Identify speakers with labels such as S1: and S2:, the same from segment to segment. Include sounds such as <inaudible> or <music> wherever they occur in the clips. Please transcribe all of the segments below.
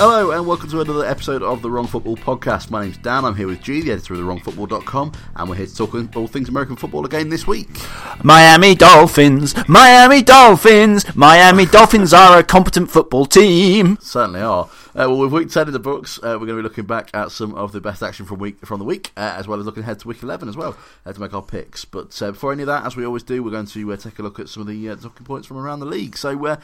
S1: Hello and welcome to another episode of the Wrong Football Podcast. My name's Dan. I'm here with G, the editor of TheWrongFootball.com, and we're here to talk all things American football again this week.
S2: Miami Dolphins, Miami Dolphins, Miami Dolphins are a competent football team.
S1: Certainly are. Uh, well, with week ten in the books, uh, we're going to be looking back at some of the best action from week from the week, uh, as well as looking ahead to week eleven as well uh, to make our picks. But uh, before any of that, as we always do, we're going to uh, take a look at some of the talking points from around the league. So.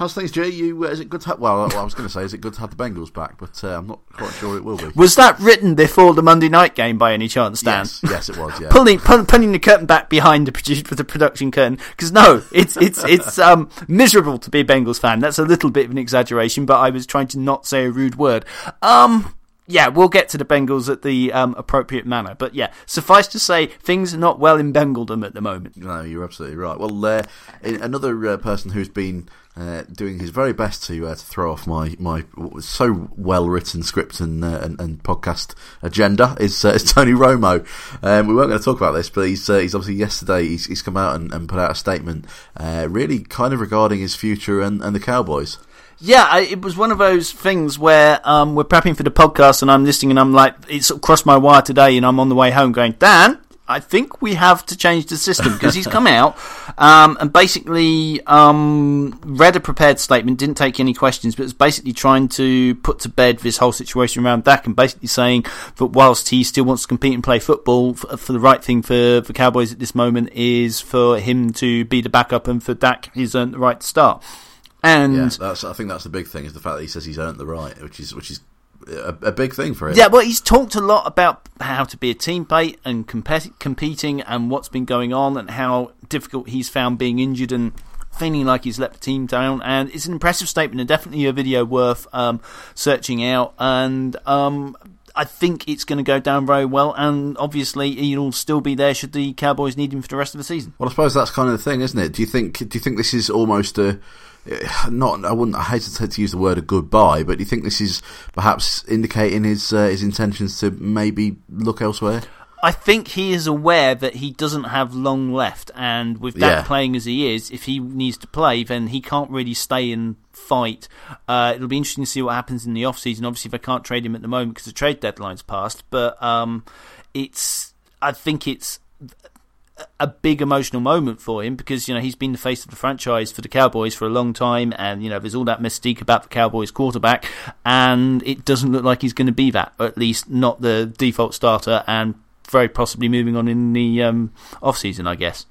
S1: How's things, Jay? You is it good to have? Well, I was going to say, is it good to have the Bengals back? But I'm not quite sure it will be.
S2: Was that written before the Monday night game by any chance, Dan?
S1: Yes, yes it was. Yeah, <laughs>
S2: pulling pulling the curtain back behind the produce, the production curtain because no, it's it's it's um, miserable to be a Bengals fan. That's a little bit of an exaggeration, but I was trying to not say a rude word. Um, yeah, we'll get to the Bengals at the um, appropriate manner. But yeah, suffice to say, things are not well in Bengaldom at the moment.
S1: No, you're absolutely right. Well, uh, another uh, person who's been uh, doing his very best to uh, to throw off my my so well written script and, uh, and, and podcast agenda is uh, is <laughs> Tony Romo. Um, we weren't going to talk about this, but he's he's obviously yesterday he's, he's come out and, and put out a statement, really kind of regarding his future and, and the Cowboys.
S2: Yeah, I, it was one of those things where um, we're prepping for the podcast and I'm listening and I'm like, it sort of crossed my wire today and I'm on the way home going, Dan, I think we have to change the system because he's come out <laughs> um, and basically um, read a prepared statement, didn't take any questions, but was basically trying to put to bed this whole situation around Dak and basically saying that whilst he still wants to compete and play football, for, for the right thing for the Cowboys at this moment is for him to be the backup and for Dak he's earned the right to start. And
S1: yeah, that's I think that's the big thing is the fact that he says he's earned the right, which is which is a, a, big thing for him.
S2: Yeah, well, he's talked a lot about how to be a teammate and compet- competing and what's been going on and how difficult he's found being injured and feeling like he's let the team down. And it's an impressive statement and definitely a video worth um, searching out. And um, I think it's going to go down very well, and obviously he'll still be there should the Cowboys need him for the rest of the season.
S1: Well, I suppose that's kind of the thing, isn't it? Do you think? Do you think this is almost a <sighs> not I wouldn't I hesitate to use the word a goodbye, but do you think this is perhaps indicating his uh, his intentions to maybe look elsewhere?
S2: I think he is aware that he doesn't have long left, and with that yeah. playing as he is, if he needs to play, then he can't really stay and fight. Uh, it'll be interesting to see what happens in the off season. Obviously, if I can't trade him at the moment because the trade deadline's passed, but um, it's I think it's a big emotional moment for him because you know he's been the face of the franchise for the Cowboys for a long time, and you know there's all that mystique about the Cowboys quarterback, and it doesn't look like he's going to be that, at least not the default starter, and very possibly moving on in the um, off season, I guess.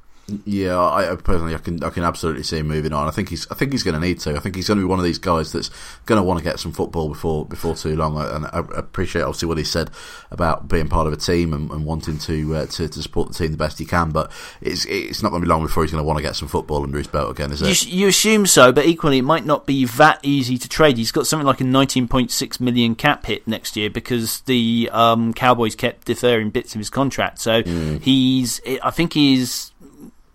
S1: Yeah, I personally, I can, I can absolutely see him moving on. I think he's, I think he's going to need to. I think he's going to be one of these guys that's going to want to get some football before, before too long. And I appreciate obviously what he said about being part of a team and, and wanting to, uh, to, to support the team the best he can. But it's, it's not going to be long before he's going to want to get some football under his belt again, is
S2: it? You, you assume so, but equally, it might not be that easy to trade. He's got something like a 19.6 million cap hit next year because the um, Cowboys kept deferring bits of his contract. So mm. he's, I think he's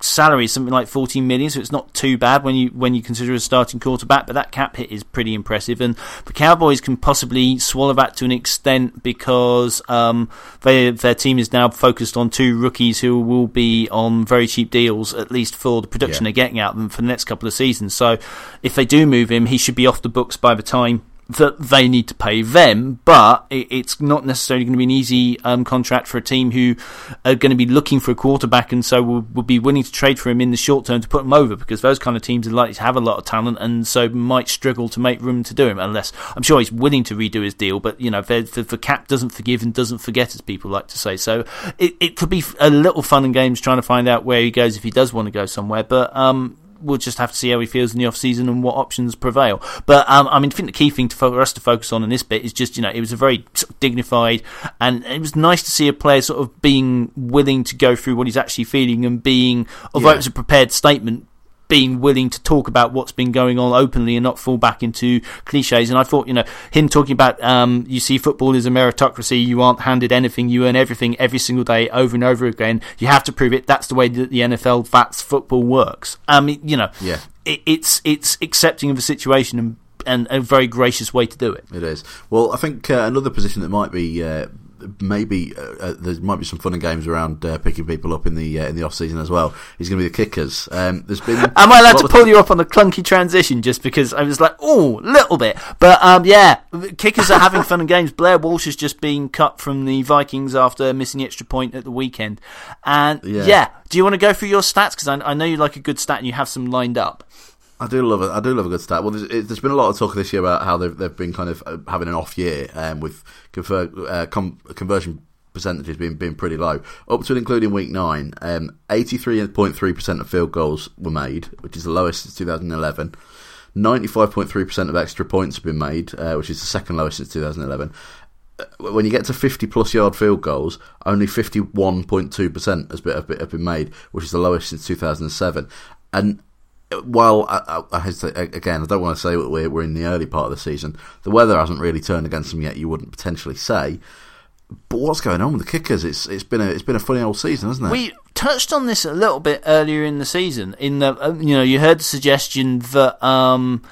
S2: salary is something like 14 million, so it's not too bad when you when you consider a starting quarterback. But that cap hit is pretty impressive, and the Cowboys can possibly swallow that to an extent because um, they, their team is now focused on two rookies who will be on very cheap deals, at least for the production yeah. they're getting out of them for the next couple of seasons. So if they do move him, he should be off the books by the time that they need to pay them, but it's not necessarily going to be an easy um, contract for a team who are going to be looking for a quarterback and so will, will, be willing to trade for him in the short term to put him over because those kind of teams are likely to have a lot of talent and so might struggle to make room to do him unless I'm sure he's willing to redo his deal, but you know the, the cap doesn't forgive and doesn't forget as people like to say. So it, it could be a little fun and games trying to find out where he goes if he does want to go somewhere, but um, we'll just have to see how he feels in the off season and what options prevail. But um, I mean, I think the key thing to, for us to focus on in this bit is just you know it was a very sort of dignified and it was nice to see a player sort of being willing to go through what he's actually feeling and being although yeah. it was a prepared statement being willing to talk about what's been going on openly and not fall back into cliches. And I thought, you know, him talking about, um, you see football is a meritocracy. You aren't handed anything. You earn everything every single day over and over again. You have to prove it. That's the way that the NFL, that's football works. I mean, you know,
S1: yeah.
S2: It, it's, it's accepting of the situation and and a very gracious way to do it.
S1: It is. Well, I think uh, another position that might be uh, maybe uh, uh, there might be some fun and games around uh, picking people up in the uh, in the off season as well. He's going to be the kickers. Um, there's been. <laughs>
S2: Am I allowed to pull you up on the clunky transition just because I was like, oh, a little bit, but um, yeah, kickers are having fun and games. <laughs> Blair Walsh has just been cut from the Vikings after missing the extra point at the weekend, and yeah, yeah do you want to go through your stats because I, I know you like a good stat and you have some lined up.
S1: I do love it. I do love a good stat. Well, there's, there's been a lot of talk this year about how they've, they've been kind of uh, having an off year um, with conver- uh, com- conversion percentages being being pretty low. Up to and including week nine, um, 83.3% of field goals were made, which is the lowest since 2011. 95.3% of extra points have been made, uh, which is the second lowest since 2011. Uh, when you get to 50 plus yard field goals, only 51.2% has been, have been made, which is the lowest since 2007. And while I, I, hesitate again, I don't want to say we're, we're in the early part of the season. The weather hasn't really turned against them yet. You wouldn't potentially say. But what's going on with the kickers? It's it's been a it's been a funny old season, hasn't it?
S2: We touched on this a little bit earlier in the season. In the uh, you know you heard the suggestion that um,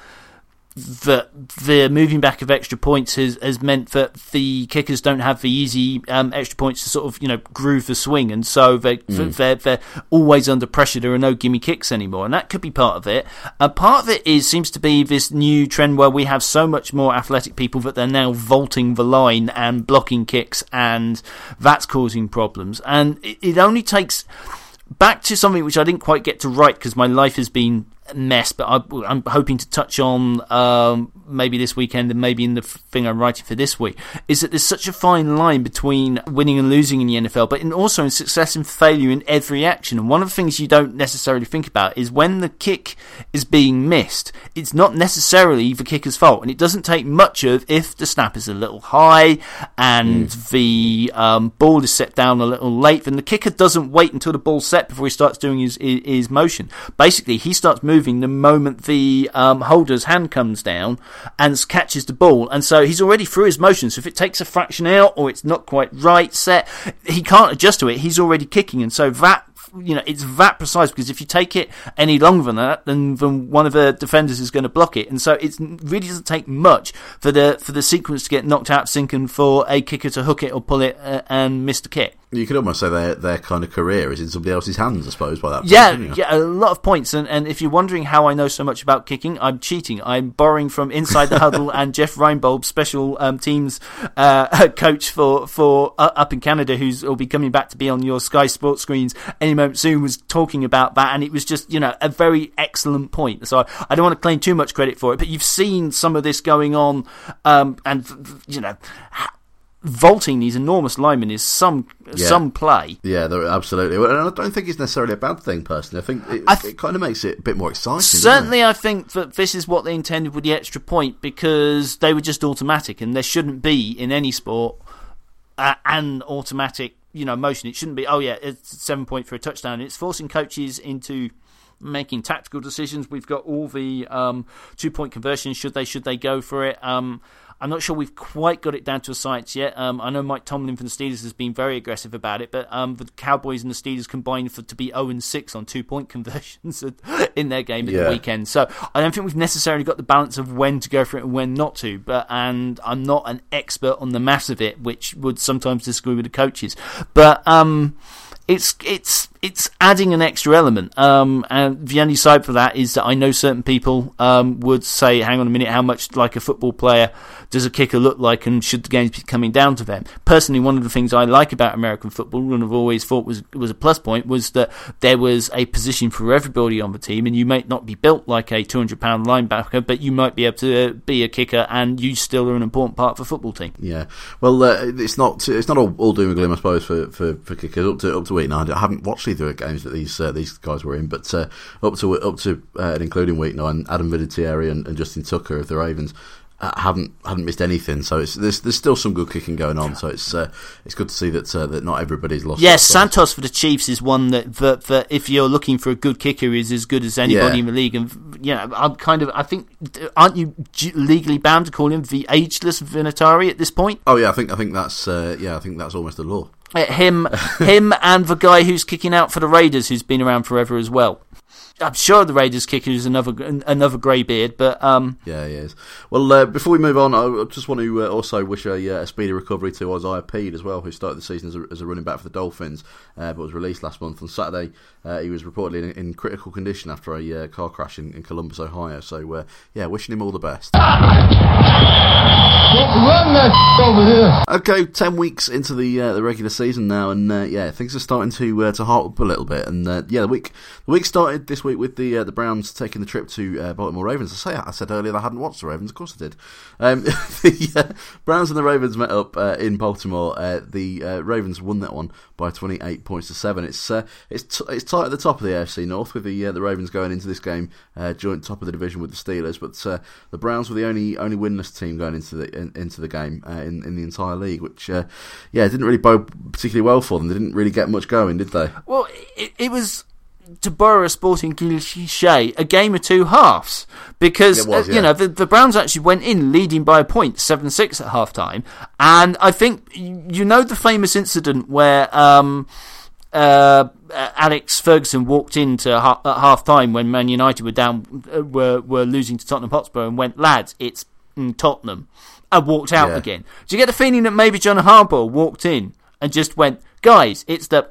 S2: that the moving back of extra points has, has meant that the kickers don't have the easy um, extra points to sort of you know groove the swing, and so they mm. they're, they're always under pressure. There are no gimme kicks anymore, and that could be part of it. A part of it is seems to be this new trend where we have so much more athletic people that they're now vaulting the line and blocking kicks, and that's causing problems. And it, it only takes back to something which I didn't quite get to write because my life has been mess, but I, am hoping to touch on um, maybe this weekend and maybe in the thing I'm writing for this week is that there's such a fine line between winning and losing in the NFL, but in also in success and failure in every action. And one of the things you don't necessarily think about is when the kick is being missed, it's not necessarily the kicker's fault, and it doesn't take much of if the snap is a little high and mm. the um, ball is set down a little late, then the kicker doesn't wait until the ball's set before he starts doing his his, his motion. Basically, he starts moving the moment the um, holder's hand comes down and catches the ball. And so he's already through his motion. So if it takes a fraction out or it's not quite right set, he can't adjust to it. He's already kicking. And so that you know, it's that precise because if you take it any longer than that, then, then one of the defenders is going to block it. And so it really doesn't take much for the for the sequence to get knocked out sync and for a kicker to hook it or pull it uh, and miss the kick.
S1: You could almost say their their kind of career is in somebody else's hands, I suppose. By that, point,
S2: yeah, yeah, a lot of points. And and if you're wondering how I know so much about kicking, I'm cheating. I'm borrowing from Inside the Huddle <laughs> and Jeff Reinebold, special um, teams uh, <laughs> coach for for uh, up in Canada, who's will be coming back to be on your Sky Sports screens any moment soon. Was talking about that, and it was just you know a very excellent point. So I don't want to claim too much credit for it, but you've seen some of this going on, um, and you know vaulting these enormous linemen is some yeah. some play.
S1: Yeah, absolutely. And I don't think it's necessarily a bad thing, personally. I think it, I th- it kind of makes it a bit more exciting.
S2: Certainly, I think that this is what they intended with the extra point because they were just automatic, and there shouldn't be in any sport uh, an automatic, you know, motion. It shouldn't be. Oh yeah, it's seven point for a touchdown. It's forcing coaches into making tactical decisions. We've got all the um, two point conversions. Should they? Should they go for it? Um, I'm not sure we've quite got it down to a science yet. Um, I know Mike Tomlin from the Steelers has been very aggressive about it, but um, the Cowboys and the Steelers combined for to be 0 and 6 on two point <laughs> conversions <laughs> in their game at yeah. the weekend. So I don't think we've necessarily got the balance of when to go for it and when not to. But and I'm not an expert on the mass of it, which would sometimes disagree with the coaches. But um, it's it's it's adding an extra element. Um, and the only side for that is that I know certain people um, would say, "Hang on a minute, how much like a football player does a kicker look like, and should the games be coming down to them?" Personally, one of the things I like about American football, and I've always thought was was a plus point, was that there was a position for everybody on the team, and you might not be built like a two hundred pound linebacker, but you might be able to be a kicker, and you still are an important part the football team.
S1: Yeah, well, uh, it's not it's not all, all doom and gloom, I suppose, for, for, for kickers up to up to week nine. I haven't watched either of the games that these uh, these guys were in, but uh, up to up to uh, and including week nine, Adam Vinatieri and, and Justin Tucker of the Ravens haven't haven't missed anything. So it's there's there's still some good kicking going on. So it's uh, it's good to see that uh, that not everybody's lost.
S2: Yes, Santos for the Chiefs is one that, that, that if you're looking for a good kicker is as good as anybody yeah. in the league. And yeah, I'm kind of I think aren't you legally bound to call him the ageless Vinatieri at this point?
S1: Oh yeah, I think I think that's yeah I think that's almost the law.
S2: Uh, him, <laughs> him, and the guy who's kicking out for the Raiders, who's been around forever as well. I'm sure the Raiders kicker is another another greybeard, but um,
S1: yeah, he is. Well, uh, before we move on, I just want to uh, also wish a, uh, a, speedy recovery to Isaiah Pead as well, who started the season as a, as a running back for the Dolphins, uh, but was released last month on Saturday. Uh, he was reportedly in, in, critical condition after a uh, car crash in, in, Columbus, Ohio. So, yeah, wishing him all the best. Run that over here. Okay, ten weeks into the the regular season now, and yeah, things are starting to to heart up a little bit. And yeah, the week the week started this week with the the Browns taking the trip to Baltimore Ravens. I say I said earlier I hadn't watched the Ravens. Of course I did. Um, <laughs> the uh, Browns and the Ravens met up uh, in Baltimore. Uh, the uh, Ravens won that one by 28 points to seven. It's uh, it's t- it's tight at the top of the AFC North with the uh, the Ravens going into this game joint top of the division with the Steelers, but the Browns were the only only winless team going into the in, into the game in in the entire league, which yeah didn't really bode particularly well for them. They didn't really get much going, did they?
S2: Well, it, it was to borrow a sporting cliche, a game of two halves. Because, was, uh, yeah. you know, the, the Browns actually went in leading by a point, 7 6 at half time. And I think, you know, the famous incident where. Um, uh, Alex Ferguson walked into ha- at half time when Man United were down, uh, were were losing to Tottenham Hotspur, and went, "Lads, it's Tottenham," and walked out yeah. again. Do you get the feeling that maybe John Harbaugh walked in and just went, "Guys, it's the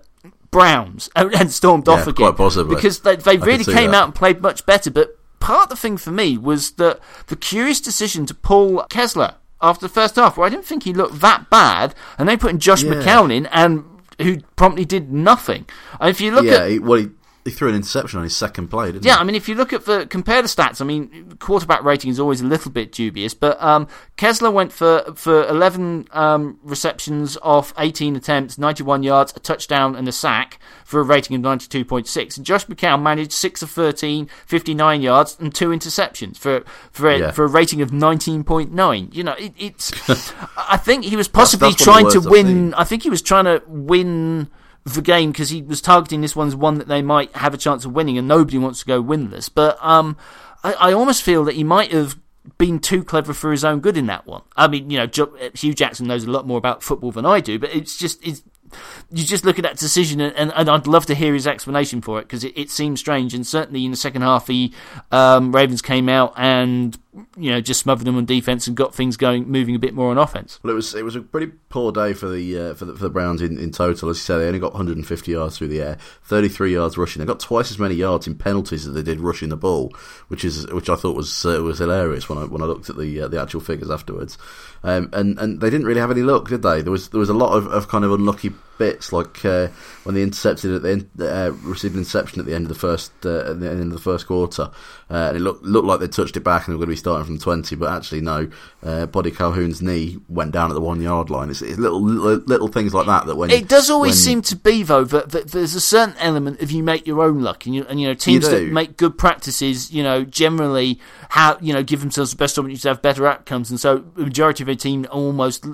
S2: Browns oh, and stormed yeah, off again.
S1: Quite possibly.
S2: Because they, they really came that. out and played much better. But part of the thing for me was that the curious decision to pull Kessler after the first half, where I didn't think he looked that bad, and they put in Josh yeah. McCown in, and who promptly did nothing. And if you look
S1: yeah,
S2: at
S1: he, well, he, he threw an interception on his second play, didn't
S2: yeah,
S1: he?
S2: Yeah, I mean, if you look at the compare the stats, I mean, quarterback rating is always a little bit dubious, but um, Kessler went for for eleven um, receptions off eighteen attempts, ninety one yards, a touchdown, and a sack for a rating of ninety two point six. And Josh McCown managed six of 13, 59 yards, and two interceptions for for a, yeah. for a rating of nineteen point nine. You know, it, it's. <laughs> I think he was possibly that's, that's trying to win. I think he was trying to win the game because he was targeting this one's one that they might have a chance of winning, and nobody wants to go winless. But um, I, I almost feel that he might have been too clever for his own good in that one. I mean, you know, Hue Jackson knows a lot more about football than I do, but it's just it's you just look at that decision, and, and I'd love to hear his explanation for it because it, it, seems strange. And certainly in the second half, the um, Ravens came out and you know just smothered them on defense and got things going, moving a bit more on offense.
S1: Well, it was it was a pretty poor day for the uh, for the, for the Browns in, in total. As you said, they only got 150 yards through the air, 33 yards rushing. They got twice as many yards in penalties as they did rushing the ball, which is which I thought was uh, was hilarious when I when I looked at the uh, the actual figures afterwards. Um, and and they didn't really have any luck, did they? There was there was a lot of, of kind of unlucky bits, like uh, when they intercepted at the end, uh, received an interception at the end of the first uh, at the end of the first quarter, uh, and it looked looked like they touched it back and they were going to be starting from twenty, but actually no. Uh, Boddy Calhoun's knee went down at the one yard line. It's, it's little, little, little things like that that when
S2: it does always when, seem to be though that, that, there's a certain element of you make your own luck, and you and you know teams you that make good practices, you know generally how you know give themselves the best opportunity to have better outcomes, and so the majority of a team almost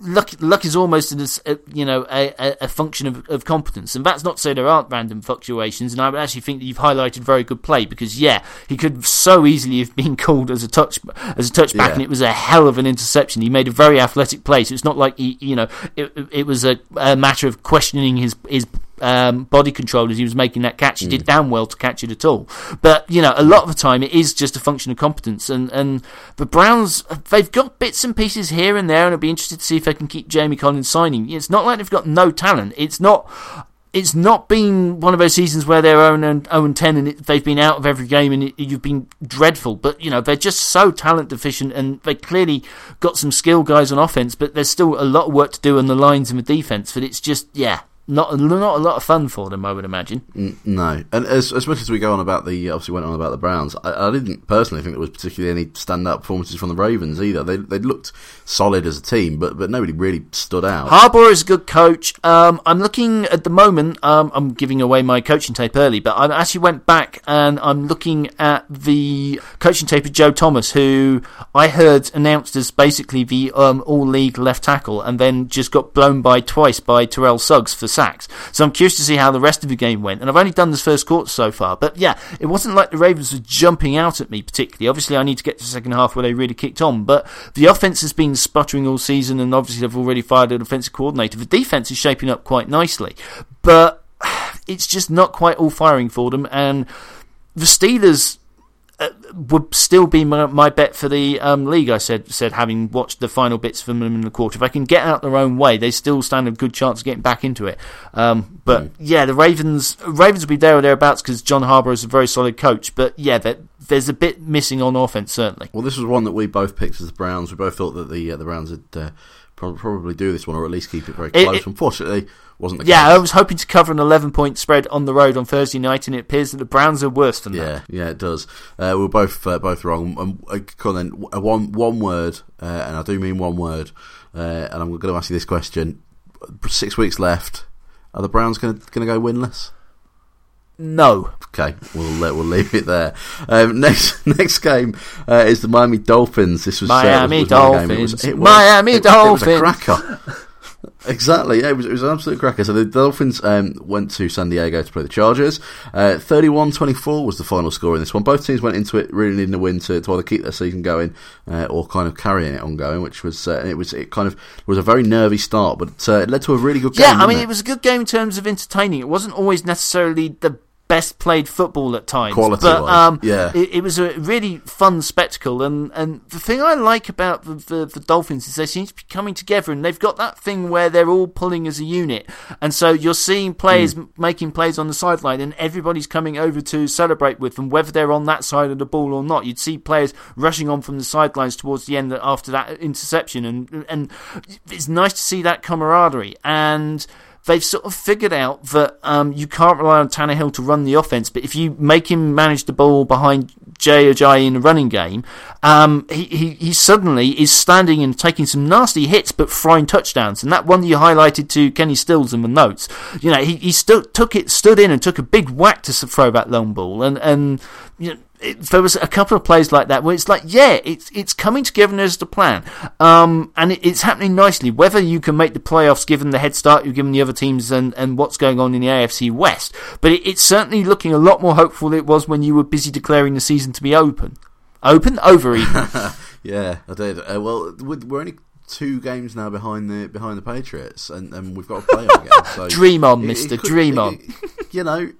S2: luck luck is almost a, you know a, a function of, of competence, and that's not to say there aren't random fluctuations. And I would actually think that you've highlighted very good play because yeah, he could so easily have been <laughs> called as a touch as a touchback, yeah. and it was a hell of an interception. He made a very athletic play, so it's not like he you know it, it was a, a matter of questioning his his um, body control as he was making that catch. He mm. did damn well to catch it at all. But you know, a lot of the time it is just a function of competence. And and the Browns they've got bits and pieces here and there, and I'd be interested to see if they can keep Jamie Collins signing. It's not like they've got no talent. It's not. It's not been one of those seasons where they're 0 and, 0 and 10 and it, they've been out of every game and it, you've been dreadful. But, you know, they're just so talent deficient and they clearly got some skill guys on offense, but there's still a lot of work to do on the lines and the defense. But it's just, yeah, not not a lot of fun for them, I would imagine.
S1: No, and as, as much as we go on about the obviously went on about the Browns, I, I didn't personally think there was particularly any stand-up performances from the Ravens either. They they looked solid as a team, but but nobody really stood out.
S2: Harbaugh is a good coach. Um, I'm looking at the moment. Um, I'm giving away my coaching tape early, but I actually went back and I'm looking at the coaching tape of Joe Thomas, who I heard announced as basically the um, all-league left tackle, and then just got blown by twice by Terrell Suggs for sacks. So I'm curious to see how the rest of the game went. And I've only done this first quarter so far. But yeah, it wasn't like the Ravens were jumping out at me particularly. Obviously, I need to get to the second half where they really kicked on. But the offense has been sputtering all season, and obviously they've already fired an offensive coordinator. The defense is shaping up quite nicely. But <sighs> it's just not quite all firing for them. And the Steelers uh, would still be my, my bet for the um, league. I said said having watched the final bits from them in the quarter. If I can get out their own way, they still stand a good chance of getting back into it. Um, but mm. yeah, the Ravens Ravens will be there or thereabouts because John Harbaugh is a very solid coach. But yeah, there's a bit missing on offense certainly.
S1: Well, this was one that we both picked as the Browns. We both thought that the uh, the Browns had. uh, probably do this one or at least keep it very close. It, it, Unfortunately wasn't the
S2: yeah, case. Yeah, I was hoping to cover an 11 point spread on the road on Thursday night, and it appears that the Browns are worse than
S1: yeah,
S2: that.
S1: Yeah, it does. Uh, we are both uh, both wrong. Um, uh, Colin, one one word, uh, and I do mean one word, uh, and I'm going to ask you this question: Six weeks left. Are the Browns going to go winless?
S2: No.
S1: Okay, we'll we'll leave it there. Um, <laughs> next next game uh, is the Miami Dolphins. This was
S2: Miami
S1: uh, was,
S2: was Dolphins. It was, it was, Miami it, Dolphins.
S1: It was a cracker. <laughs> Exactly, yeah, it was, it was an absolute cracker. So the Dolphins um, went to San Diego to play the Chargers. Uh, 31-24 was the final score in this one. Both teams went into it really needing a win to, to either keep their season going uh, or kind of carrying it ongoing, which was uh, it was it kind of was a very nervy start, but uh, it led to a really good game.
S2: Yeah, I mean,
S1: it?
S2: it was a good game in terms of entertaining. It wasn't always necessarily the best played football at times.
S1: Quality
S2: but
S1: um, yeah,
S2: it, it, was a really fun spectacle. And, and the thing I like about the, the, the, Dolphins is they seem to be coming together, and they've got that thing where they're all pulling as a unit. And so you're seeing players mm. making plays on the sideline, and everybody's coming over to celebrate with them, whether they're on that side of the ball or not. You'd see players rushing on from the sidelines towards the end after that interception, and and it's nice to see that camaraderie and they've sort of figured out that um, you can't rely on Tannehill to run the offense, but if you make him manage the ball behind Jay Ajayi in the running game, um, he, he, he suddenly is standing and taking some nasty hits, but throwing touchdowns. And that one that you highlighted to Kenny Stills in the notes, you know, he, he took it, stood in and took a big whack to throw that long ball. And, and you know, it, there was a couple of plays like that where it's like, yeah, it's it's coming together as the plan, um, and it, it's happening nicely. Whether you can make the playoffs, given the head start you've given the other teams and, and what's going on in the AFC West, but it, it's certainly looking a lot more hopeful than it was when you were busy declaring the season to be open, open over even. <laughs>
S1: yeah, I did. Uh, well, we're only two games now behind the behind the Patriots, and, and we've got to play them again. So <laughs>
S2: dream on, Mister. Dream on.
S1: You know,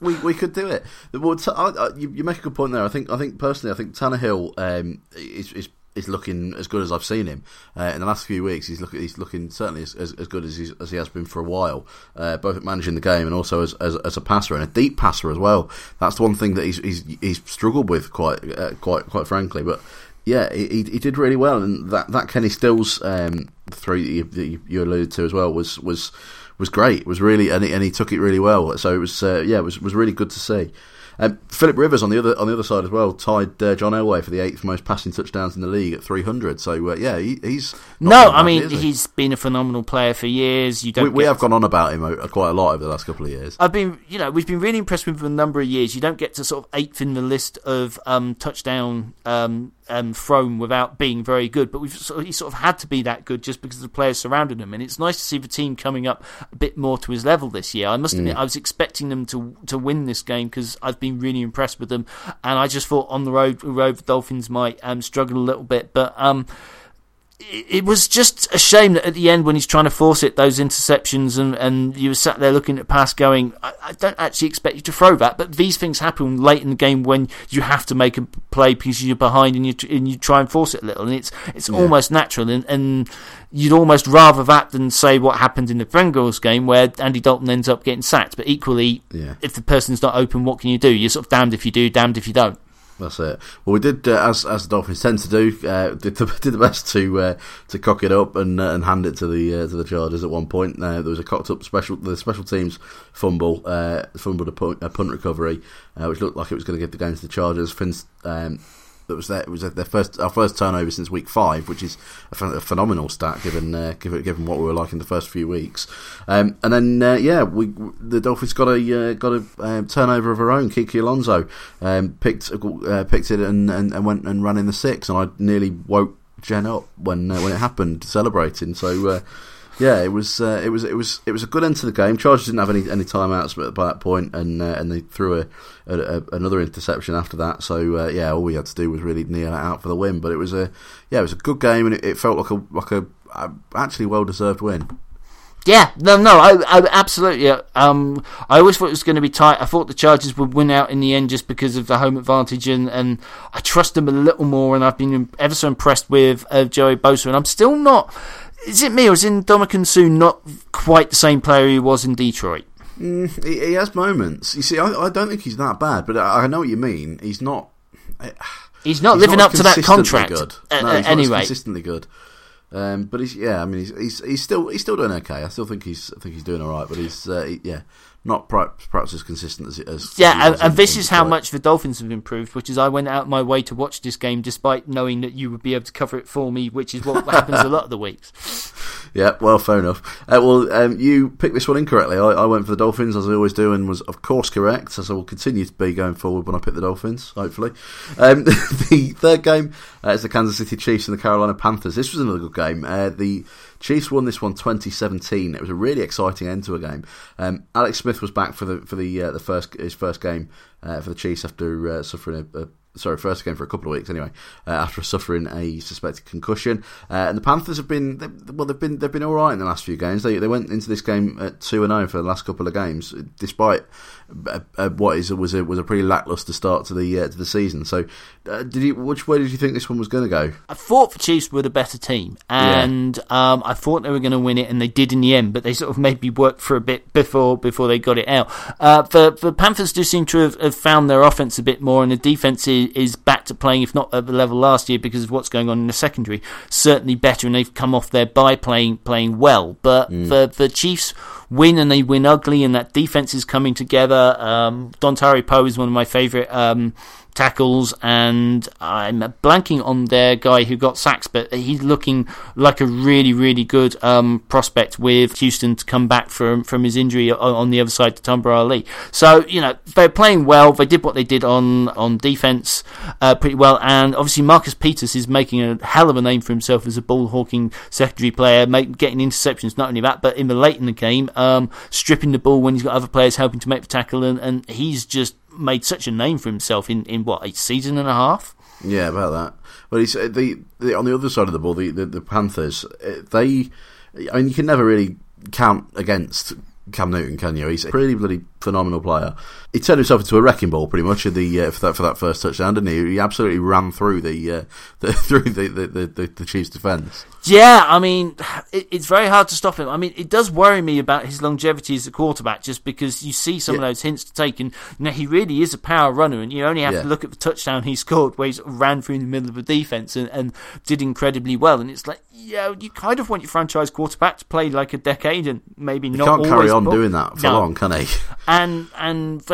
S1: we we could do it. Well, t- I, I, you, you, make a good point there. I think I think personally, I think Tannehill um, is, is is looking as good as I've seen him uh, in the last few weeks. He's looking he's looking certainly as, as, as good as, as he has been for a while, uh, both at managing the game and also as, as, as a passer and a deep passer as well. That's the one thing that he's he's, he's struggled with quite uh, quite quite frankly, but. Yeah, he, he did really well, and that, that Kenny Stills um, three that you, you alluded to as well was was was great. It was really and he, and he took it really well. So it was uh, yeah, it was was really good to see. Um, Philip Rivers on the other on the other side as well tied uh, John Elway for the eighth most passing touchdowns in the league at 300. So uh, yeah, he, he's
S2: no. I mean, he's been a phenomenal player for years. You don't.
S1: We, we have gone on about him uh, quite a lot over the last couple of years.
S2: I've been, you know, we've been really impressed with him for a number of years. You don't get to sort of eighth in the list of um, touchdown um, um, thrown without being very good, but we've sort of, he sort of had to be that good just because the players surrounded him. And it's nice to see the team coming up a bit more to his level this year. I must admit, mm. I was expecting them to to win this game because I've been really impressed with them, and I just thought on the road, road the Dolphins might um, struggle a little bit, but. Um, it was just a shame that at the end when he's trying to force it, those interceptions, and, and you were sat there looking at pass going, I, I, don't actually expect you to throw that, but these things happen late in the game when you have to make a play because you're behind and you and you try and force it a little, and it's it's yeah. almost natural, and, and you'd almost rather that than say what happened in the Bengals game where Andy Dalton ends up getting sacked. But equally, yeah. if the person's not open, what can you do? You're sort of damned if you do, damned if you don't.
S1: That's it. Well, we did uh, as as the Dolphins tend to do. Uh, did the <laughs> did the best to uh, to cock it up and uh, and hand it to the uh, to the Chargers at one point. Uh, there was a cocked up special the special teams fumble fumbled a punt, a punt recovery, which looked like it was going to give the game to the Chargers. Um, that was there. It was their first our first turnover since week five, which is a, a phenomenal stat given uh, given given what we were like in the first few weeks. Um, and then uh, yeah, we the Dolphins got a uh, got a um, turnover of her own. Kiko Alonso um, picked uh, picked it and, and, and, went and ran in the six, and I nearly woke Jen up when uh, when it happened, celebrating. So uh, yeah, it was uh, it was it was it was a good end to the game. Chargers didn't have any any timeouts by that point, and uh, and they threw a, a, a, another interception after that. So uh, yeah, all we had to do was really kneel out for the win. But it was a yeah, it was a good game, and it, it felt like a like a, a actually well deserved win.
S2: Yeah, no, no, I, I absolutely. Um, I always thought it was going to be tight. I thought the Chargers would win out in the end just because of the home advantage, and, and I trust them a little more. And I've been ever so impressed with uh, Joey Bosa, and I'm still not. Is it me or is in Ndamukong Suh not quite the same player he was in Detroit?
S1: Mm, he, he, has moments. You see, I, I, don't think he's that bad, but I, I know what you mean. He's not. <sighs>
S2: He's not he's living not up to that contract.
S1: Good. Uh, no, he's anyway, consistently good. Um, but he's yeah, I mean he's, he's he's still he's still doing okay. I still think he's I think he's doing all right. But he's uh, he, yeah, not perhaps, perhaps as consistent as, as
S2: yeah. and, and this is how much the Dolphins have improved, which is I went out my way to watch this game despite knowing that you would be able to cover it for me, which is what happens a lot of the weeks. <laughs>
S1: Yeah, well, fair enough. Uh, well, um, you picked this one incorrectly. I, I, went for the Dolphins as I always do, and was of course correct, as I will continue to be going forward when I pick the Dolphins. Hopefully, um, <laughs> the third game uh, is the Kansas City Chiefs and the Carolina Panthers. This was another good game. Uh, the Chiefs won this one 2017. It was a really exciting end to a game. Um, Alex Smith was back for the for the uh, the first his first game uh, for the Chiefs after uh, suffering a, a sorry, first game for a couple of weeks anyway, uh, after suffering a suspected concussion. Uh, and the Panthers have been they, well, they've been they've been all right in the last few games. They they went into this game at two and zero oh for the last couple of games, despite uh, uh, what is was a was a pretty lackluster start to the uh, to the season. So, uh, did you which way did you think this one was going to go?
S2: I thought the Chiefs were the better team, and yeah. um, I thought they were going to win it, and they did in the end. But they sort of maybe worked for a bit before before they got it out. Uh, the the Panthers do seem to have, have, found their offense a bit more, and the defense is, is back to playing, if not at the level last year, because of what's going on in the secondary. Certainly better, and they've come off there by playing playing well. But mm. the the Chiefs win and they win ugly, and that defense is coming together. Um, Dontari Poe is one of my favourite um, tackles, and I'm blanking on their guy who got sacks, but he's looking like a really, really good um, prospect with Houston to come back from from his injury on, the other side to Tamba Hali. So you know they're playing well. They did what they did on on defense uh, pretty well, and obviously Marcus Peters is making a hell of a name for himself as a ball hawking secondary player, make, getting interceptions. Not only that, but in the late in the game, um, stripping the ball when he's got other players helping to make the tackle, and, and he's just made such a name for himself in, in what a season and a half.
S1: Yeah, about that. But he's uh, the, the on the other side of the ball, the the, the Panthers. Uh, they, I mean, you can never really count against Cam Newton, can you? He's pretty bloody phenomenal player. He turned himself into a wrecking ball pretty much the uh, for that for that first touchdown, didn't he? He absolutely ran through the, uh, <laughs> the through the the, the, the, Chiefs' defence.
S2: Yeah, I mean, it, it's very hard to stop him. I mean, it does worry me about his longevity as a quarterback, just because you see some yeah. of those hints to take, and you know, he really is a power runner, and you only have yeah. to look at the touchdown he scored where he sort of ran through the middle of the defense and, and did incredibly well. And it's like, yeah, you kind of want your franchise quarterback to play like a decade and maybe
S1: he
S2: not.
S1: Can't carry on doing that for no. long, can he? <laughs>
S2: And and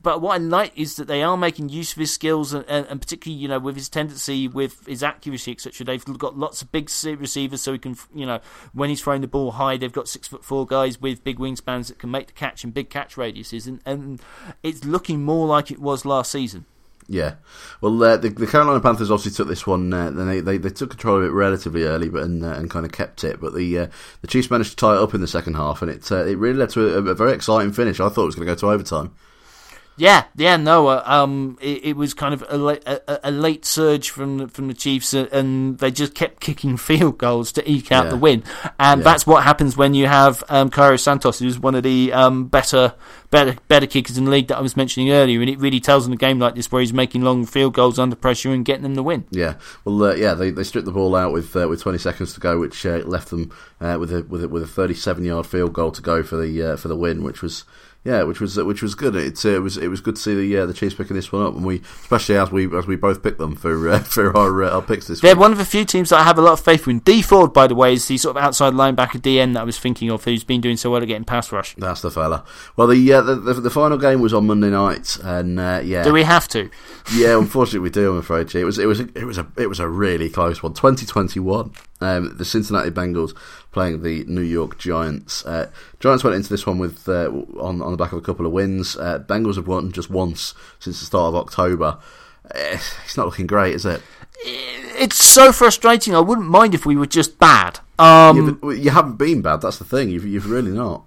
S2: but what I like is that they are making use of his skills, and, and particularly you know with his tendency, with his accuracy, etc. They've got lots of big receivers, so he can you know when he's throwing the ball high, they've got six foot four guys with big wingspans that can make the catch and big catch radiuses, and, and it's looking more like it was last season.
S1: Yeah, well, uh, the, the, Carolina Panthers obviously took this one. Uh, they, they, they took control of it relatively early, but and, uh, and kind of kept it. But the uh, the Chiefs managed to tie it up in the second half, and it uh, it really led to a, a, very exciting finish. I thought it was going to go to overtime.
S2: Yeah, yeah, no, uh, um, it, it, was kind of a, late, a, a, late surge from the, from the Chiefs, uh, and they just kept kicking <laughs> field goals to eke out yeah. the win, and yeah. that's what happens when you have um, Cairo Santos, who's one of the um, better, better, better kickers in the league that I was mentioning earlier, and it really tells in a game like this where he's making long field goals under pressure and getting them the win.
S1: Yeah, well, uh, yeah, they, they stripped the ball out with uh, with 20 seconds to go, which uh, left them uh, with a with a, with a 37 yard field goal to go for the for the win, which was yeah, which was which was good. It, it was it was good to see the uh, the Chiefs picking this one up, and we especially as we as we both picked them for uh, <laughs> for our uh, our picks this.
S2: They're week. one of the few teams that I have a lot of faith in. Dee Ford, by the way, is the sort of outside linebacker DN that I was thinking of, who's been doing so well at getting pass rush.
S1: That's the fella. Well, the uh, the, the, the, final game was on Monday night, and uh, yeah,
S2: do we have to? <laughs>
S1: Yeah, unfortunately we do. I'm afraid. It was it was it was a it was a really close one. 2021. Um, the Cincinnati Bengals playing the New York Giants. Uh, Giants went into this one with uh, on on the back of a couple of wins. Uh, Bengals have won just once since the start of October. Eh, it's not looking great, is it?
S2: It's so frustrating. I wouldn't mind if we were just bad. Um,
S1: yeah, you haven't been bad. That's the thing. You've, you've really not.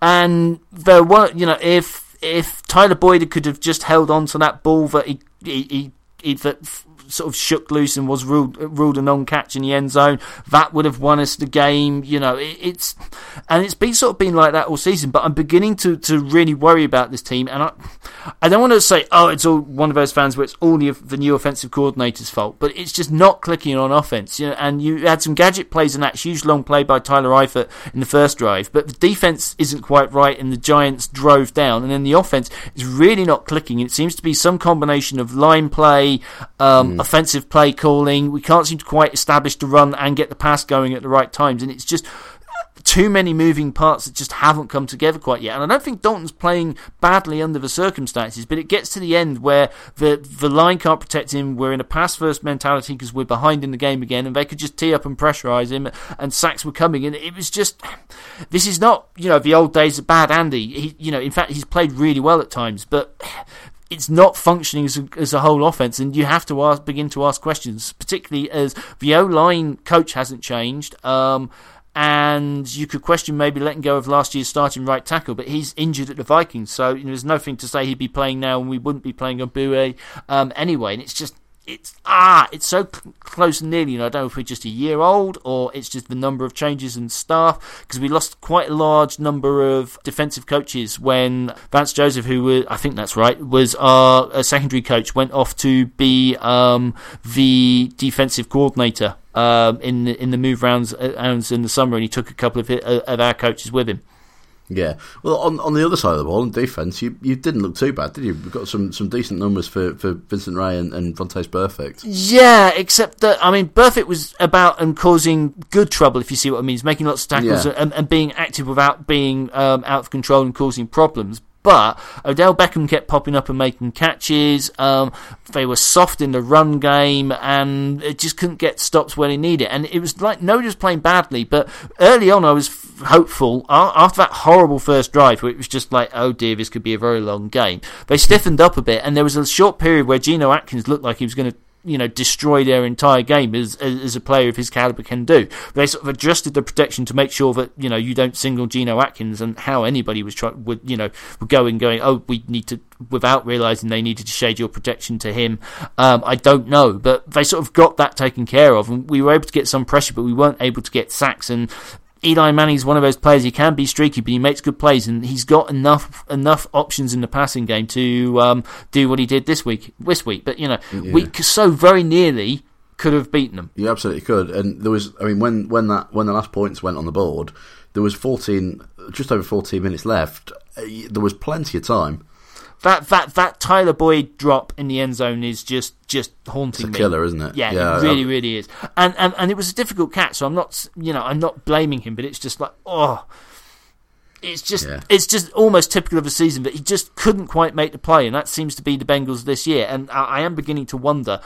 S2: And there were, you know, if if Tyler Boyd could have just held on to that ball that he he, he, he that sort of shook loose and was ruled ruled a non-catch in the end zone, that would have won us the game. You know, it, it's and it's been sort of been like that all season. But I'm beginning to to really worry about this team, and I I don't want to say oh it's all one of those fans where it's all the, the new offensive coordinator's fault, but it's just not clicking on offense. You know, and you had some gadget plays and that huge long play by Tyler Eifert in the first drive, but the defense isn't quite right, and the Giants drove down, and then the offense is really not clicking. It seems to be some combination of line play, um, mm. Offensive play calling. We can't seem to quite establish the run and get the pass going at the right times, and it's just uh, too many moving parts that just haven't come together quite yet. And I don't think Dalton's playing badly under the circumstances, but it gets to the end where the the line can't protect him. We're in a pass first mentality because we're behind in the game again, and they could just tee up and pressurize him, and sacks were coming. And it was just this is not you know the old days of bad Andy. He you know in fact he's played really well at times, but it's not functioning as a, as a whole offense, and you have to ask, begin to ask questions, particularly as the O line coach hasn't changed. Um, and you could question maybe letting go of last year's starting right tackle, but he's injured at the Vikings, so you know, there's nothing to say he'd be playing now, and we wouldn't be playing on Bouye um, anyway. And it's just it's ah, it's so close and nearly. You know, I don't know if we're just a year old or it's just the number of changes in staff because we lost quite a large number of defensive coaches when Vance Joseph, who was, I think that's right, was our secondary coach, went off to be um, the defensive coordinator um, in the, in the move rounds, uh, rounds in the summer, and he took a couple of, uh, of our coaches with him.
S1: Yeah. Well, on on the other side of the ball, in defence, you, you didn't look too bad, did you? We've got some, some decent numbers for, for Vincent Rey and, and Vontaze Burfict.
S2: Yeah, except that, I mean, Burfict was about and causing good trouble, if you see what I mean. He's making lots of tackles yeah. and, and, being active without being um, out of control and causing problems. But Odell Beckham kept popping up and making catches. Um, they were soft in the run game, and it just couldn't get stops when he needed. And it was like nobody was playing badly. But early on, I was hopeful after that horrible first drive, where it was just like, oh dear, this could be a very long game. They stiffened up a bit, and there was a short period where Geno Atkins looked like he was going to you know, destroy their entire game as, as a player of his caliber can do. They sort of adjusted the protection to make sure that you know you don't single Geno Atkins and how anybody was trying would you know would go and going oh we need to without realizing they needed to shade your protection to him. Um, I don't know, but they sort of got that taken care of, and we were able to get some pressure, but we weren't able to get sacks. And Eli Manning's one of those players. He can be streaky, but he makes good plays, and he's got enough enough options in the passing game to um, do what he did this week. This week, but you know, yeah. we so very nearly could have beaten them.
S1: You absolutely could, and there was. I mean, when when that when the last points went on the board, there was fourteen, just over fourteen minutes left. Uh, there was plenty of time
S2: that that that Tyler Boyd drop in the end zone is just just haunting
S1: it's
S2: me.
S1: Killer, isn't it?
S2: Yeah, yeah it really, really is. And, and and it was a difficult catch, so I'm not you know I'm not blaming him, but it's just like oh. It's just yeah. it's just almost typical of a season that he just couldn't quite make the play, and that seems to be the Bengals this year. And I, I am beginning to wonder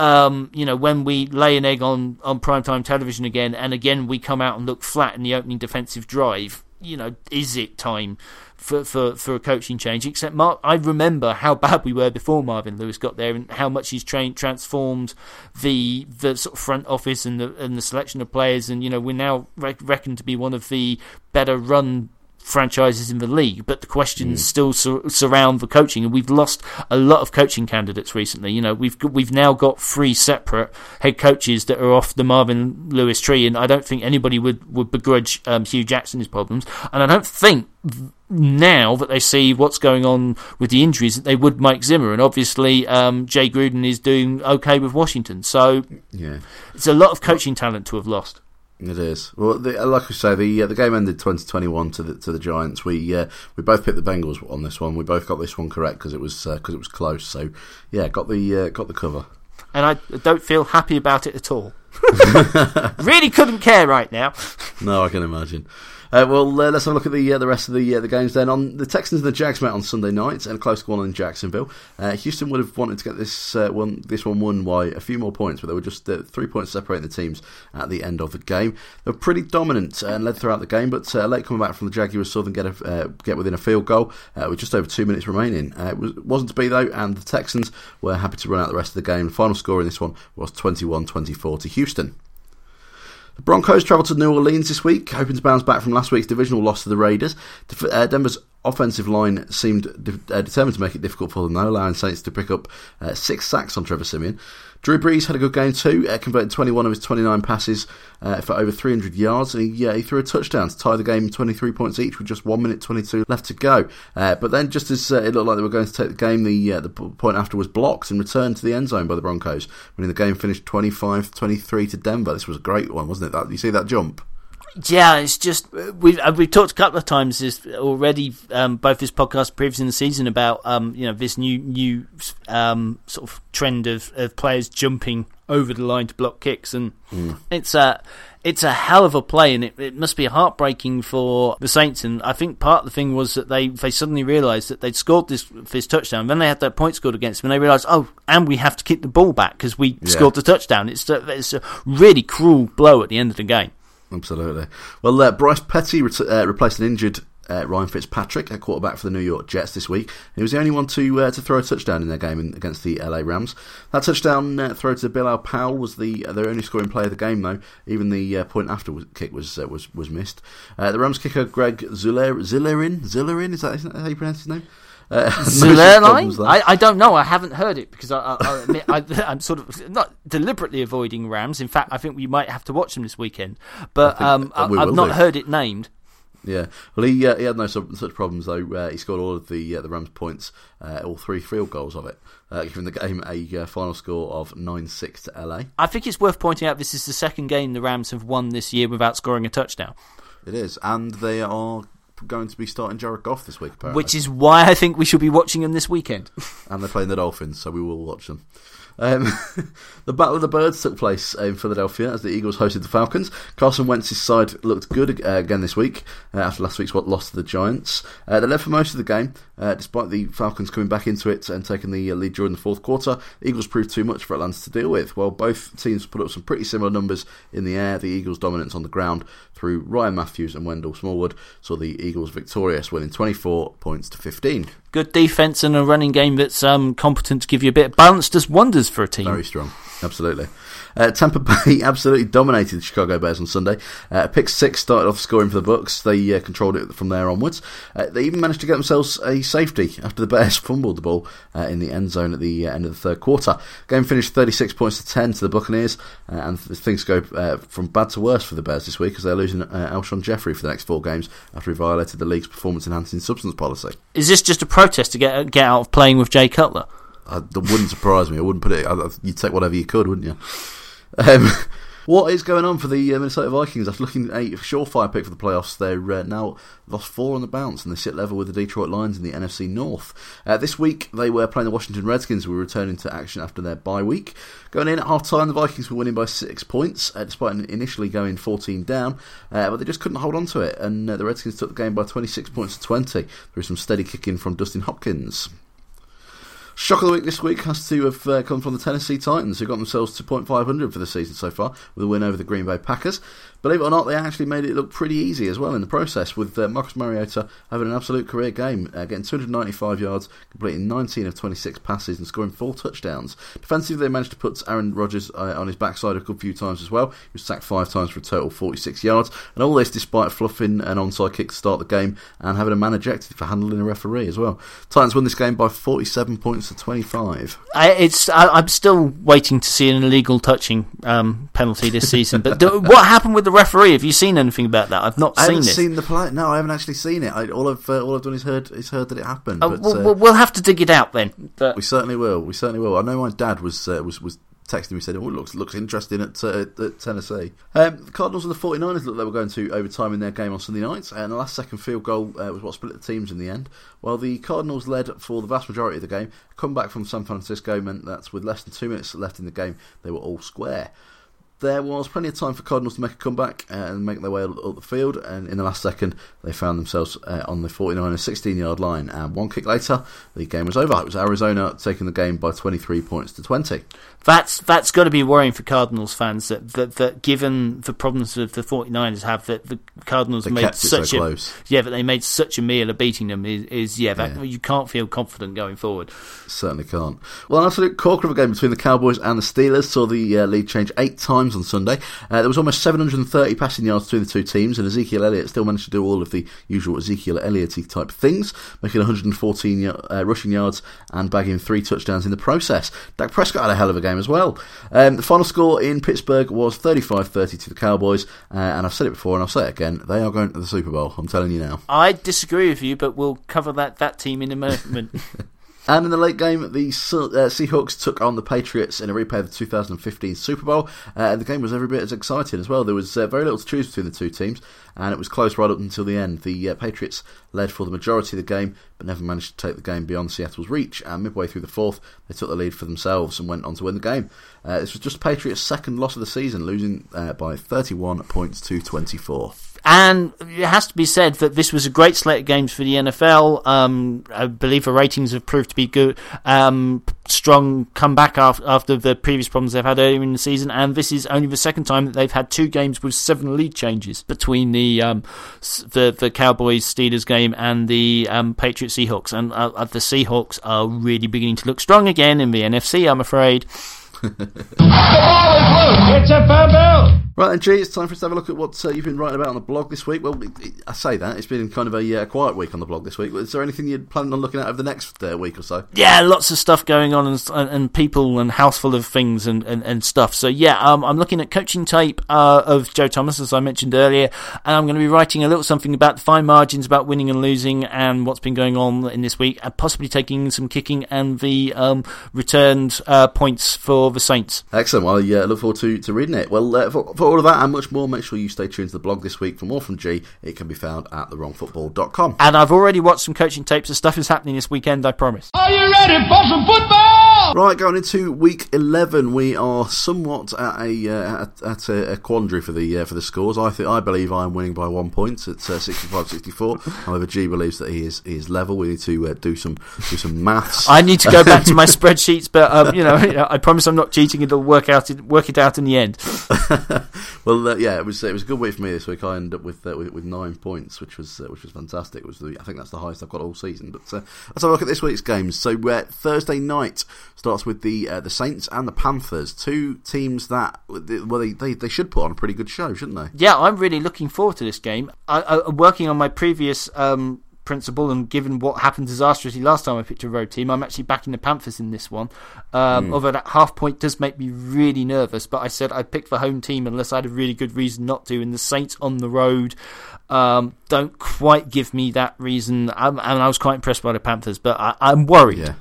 S2: um, you know, when we lay an egg on, on primetime television again, and again we come out and look flat in the opening defensive drive, you know, is it time for, for, for a coaching change. Except Mark, I remember how <laughs> bad we were before Marvin Lewis got there, and how much he's trained, transformed the the sort of front office and the and the selection of players. And you know, we're now reckoned to be one of the better run franchises in the league, but the questions mm. still sur- surround the coaching, and we've lost a lot of coaching candidates recently. You know, we've we've now got three separate head coaches that are off the Marvin Lewis tree, and I don't think anybody would would begrudge um, Hue Jackson his problems, and I don't think now that they see what's going on with the injuries that they would Mike Zimmer, and obviously um, Jay Gruden is doing okay with Washington, so
S1: yeah,
S2: it's a lot of coaching talent to have lost.
S1: It is. Well, the, like I say, the uh, the game ended twenty twenty one to the to the Giants. We uh, we both picked the Bengals on this one. We both got this one correct because it was because uh, it was close. So yeah, got the uh, got the cover.
S2: And I don't feel happy about it at all. <laughs> really couldn't care right now.
S1: no, I can imagine. Uh, well, uh, let's have a look at the uh, the rest of the uh, the games then. On the Texans and the Jags met on Sunday night, and a close one in Jacksonville. Uh, Houston would have wanted to get this uh, one this one won by a few more points, but they were just three points separating the teams at the end of the game. They were pretty dominant and led throughout the game, but late coming back from the Jaguars saw them get a, get within a field goal with just over two minutes remaining. it was, wasn't to be though, and the Texans were happy to run out the rest of the game. The final score in this one was 21-24 to Houston. The Broncos travel to New Orleans this week, hoping to bounce back from last week's divisional loss to the Raiders. Uh, Denver's offensive line seemed de- uh, determined to make it difficult for them, though, allowing Saints to pick up uh, six sacks on Trevor Siemian. Drew Brees had a good game too, uh, converted 21 of his 29 passes uh, for over 300 yards, and he, he, threw a touchdown to tie the game 23 points each with just 1 minute 22 left to go. Uh, but then, just as uh, it looked like they were going to take the game, the, the point after was blocked and returned to the end zone by the Broncos, when the game finished 25 23 to Denver. This was a great one, wasn't it? That You see that jump?
S2: Yeah, it's just we've uh, we've talked a couple of times this already, um, both this podcast previous in the season about um, you know this new new um, sort of trend of, of players jumping over the line to block kicks, and mm. it's a it's a hell of a play, and it, it must be heartbreaking for the Saints. And I think part of the thing was that they they suddenly realised that they'd scored this this touchdown, then they had that point scored against them, and they realised, oh, and we have to kick the ball back because we yeah. scored the touchdown. It's a, it's a really cruel blow at the end of the game.
S1: Absolutely. Well, uh, Bryce Petty ret- uh, replaced an injured uh, Ryan Fitzpatrick, a quarterback for the New York Jets this week. He was the only one to uh, to throw a touchdown in their game in, against the LA Rams. That touchdown uh, throw to Bilal Powell was the uh, their only scoring play of the game, though. Even the uh, point after kick was uh, was was missed. the Rams kicker Greg Zillerin Zillerin that, is that how you pronounce his name?
S2: Uh, I, I don't know. I haven't heard it because I, I, admit I, <laughs> am sort of not deliberately avoiding Rams. In fact, I think we might have to watch them this weekend. But um, I have not heard it named.
S1: Yeah, well, he uh, he had no such problems though. Uh, he scored all of the uh, the Rams' points, uh, all three field goals of it, uh, giving the game a uh, final score of nine six to LA.
S2: I think it's worth pointing out this is the second game the Rams have won this year without scoring a touchdown.
S1: It is, and they are going to be starting Jared Goff this week, apparently.
S2: Which is why I think we should be watching him this weekend. <laughs>
S1: and they're playing the Dolphins, so we will watch them. Um, <laughs> the Battle of the Birds took place in Philadelphia as the Eagles hosted the Falcons. Carson Wentz's side looked good uh, again this week uh, after last week's loss to the Giants. Uh, they led for most of the game, uh, despite the Falcons coming back into it and taking the uh, lead during the fourth quarter. The Eagles proved too much for Atlanta to deal with. While both teams put up some pretty similar numbers in the air, the Eagles' dominance on the ground through Ryan Mathews and Wendell Smallwood saw the Eagles victorious, winning 24 points to 15
S2: good defense and a running game that's um, competent to give you a bit of balance does wonders for a team.
S1: Very strong, absolutely. Uh, Tampa <laughs> Bay absolutely dominated the Chicago Bears on Sunday. Uh, pick six started off scoring for the Bucks. They uh, controlled it from there onwards. Uh, they even managed to get themselves a safety <laughs> after the Bears <laughs> fumbled the ball uh, in the end zone at the uh, end of the third quarter. Game finished 36 points to 10 to the Buccaneers, and things go from bad to worse for the Bears this week as they're losing Alshon Jeffery for the next four games after he violated the league's performance-enhancing substance policy.
S2: Is this just a protest to get get out of playing with Jay Cutler?
S1: that wouldn't surprise me. I wouldn't put it. You'd take whatever you could, wouldn't you? Um, <laughs> what is going on for the uh, Minnesota Vikings? After looking at a surefire pick for the playoffs, they're uh, now lost four on the bounce and they sit level with the Detroit Lions in the NFC North. Uh, this week they were playing the Washington Redskins, who were returning to action after their bye week. Going in at half time, the Vikings were winning by six points, uh, despite initially going 14 down, uh, but they just couldn't hold on to it, and uh, the Redskins took the game by 26 points to 20 through some steady kicking from Dustin Hopkins. Shock of the week this week has to have uh, come from the Tennessee Titans, who got themselves to 0.500 for the season so far with a win over the Green Bay Packers. Believe it or not, they actually made it look pretty easy as well in the process, with uh, Marcus Mariota having an absolute career game, uh, getting 295 yards, completing 19 of 26 passes, and scoring four touchdowns. Defensively, they managed to put Aaron Rodgers uh, on his backside a good few times as well. He was sacked five times for a total 46 yards, and all this despite fluffing an onside kick to start the game and having a man ejected for handling a referee as well. Titans won this game by 47 points to 25.
S2: I, it's I, am still waiting to see an illegal touching um, penalty this season, but do, what happened with the the referee. Have you seen anything about that? I've not
S1: I
S2: seen
S1: haven't
S2: it.
S1: seen the play. No, I haven't actually seen it. I, all I've uh, all I've done is heard is heard that it happened.
S2: Uh,
S1: but,
S2: we'll, uh, we'll, have to dig it out then.
S1: But... We certainly will. We certainly will. I know my dad was uh, was was texting me said, "Oh, it looks looks interesting at, uh, at Tennessee." Um, the Cardinals and the 49ers looked they were going to overtime in their game on Sunday night, and the last second field goal uh, was what split the teams in the end. While the Cardinals led for the vast majority of the game, a comeback from San Francisco meant that with less than two minutes left in the game, they were all square there was plenty of time for Cardinals to make a comeback and make their way up, the field. And in the last second, they found themselves uh, on the 49 and 16 yard line. And one kick later, the game was over. It was Arizona taking the game by 23 points to 20.
S2: That's that's got to be worrying for Cardinals fans that, that, that given the problems that the 49ers have, that the Cardinals
S1: they
S2: made such
S1: so
S2: a
S1: close.
S2: yeah, but they made such a meal of beating them is, is yeah, that, yeah, you can't feel confident going forward.
S1: Certainly can't. Well, an absolute corker of a game between the Cowboys and the Steelers saw the uh, lead change eight times games on Sunday. Uh, there was almost 730 passing yards between the two teams, and Ezekiel Elliott still managed to do all of the usual Ezekiel Elliott type things, making 114 uh, rushing yards and bagging three touchdowns in the process. Dak Prescott had a hell of a game as well. Um, the final score in Pittsburgh was 35 30 to the Cowboys, uh, and I've said it before and I'll say it again they are going to the Super Bowl, I'm telling you now.
S2: I disagree with you, but we'll cover that, that team in a moment. <laughs>
S1: And in the late game, the uh, Seahawks took on the Patriots in a replay of the 2015 Super Bowl. Uh, the game was every bit as exciting as well. There was uh, very little to choose between the two teams, and it was close right up until the end. The uh, Patriots led for the majority of the game, but never managed to take the game beyond Seattle's reach. And midway through the fourth, they took the lead for themselves and went on to win the game. Uh, this was just Patriots' second loss of the season, losing uh, by 31 points to 24.
S2: And it has to be said that this was a great slate of games for the NFL. Um, I believe the ratings have proved to be good, um, strong comeback after, after the previous problems they've had earlier in the season. And this is only the second time that they've had two games with seven lead changes between the um, the, the Cowboys Steelers game and the um, Patriots Seahawks. And uh, uh, the Seahawks are really beginning to look strong again in the NFC. I'm afraid. <laughs>
S3: the ball is loose. It's a.
S1: Right, and G, it's time for us to have a look at what uh, you've been writing about on the blog this week. Well, I say that it's been kind of a uh, quiet week on the blog this week. Is there anything you're planning on looking at over the next uh, week or so?
S2: Yeah, lots of stuff going on, and, and people, and house full of things and, and, and stuff. So yeah, um, I'm looking at coaching tape uh, of Joe Thomas, as I mentioned earlier, and I'm going to be writing a little something about the fine margins, about winning and losing, and what's been going on in this week, and possibly taking some kicking and the um, returned uh, points for the Saints.
S1: Excellent. Well, yeah, look forward to, to reading it. Well, uh, for, for all of that and much more make sure you stay tuned to the blog this week for more from G. It can be found at thewrongfootball.com.
S2: And I've already watched some coaching tapes. The stuff is happening this weekend, I promise.
S3: Are you ready for some football?
S1: Right, going into week 11, we are somewhat at a uh, at, at a, a, quandary for the uh, for the scores. I think I believe I'm winning by one point at uh, 65-64. However, G believes that he is he is level. We need to uh, do some do some maths.
S2: I need to go back to my <laughs> spreadsheets, but um, you know, <laughs> I promise I'm not cheating. It'll work out work it out in the end. <laughs> <laughs>
S1: well, uh, yeah, it was it was a good week for me this week. I ended up with uh, with, with, nine points, which was uh, which was fantastic. It was the, I think that's the highest I've got all season. But uh, let's have a look at this week's games. So uh, Thursday night starts with the uh, the Saints and the Panthers, two teams that well they, they, they should put on a pretty good show, shouldn't they?
S2: Yeah, I'm really looking forward to this game. I, I, working on my previous. Um, principle, and given what happened disastrously last time I picked a road team, I'm actually backing the Panthers in this one. Um, mm. Although that half point does make me really nervous, but I said I'd pick the home team unless I had a really good reason not to. And the Saints on the road um, don't quite give me that reason. I'm, and I was quite impressed by the Panthers, but I, am worried.
S1: Yeah.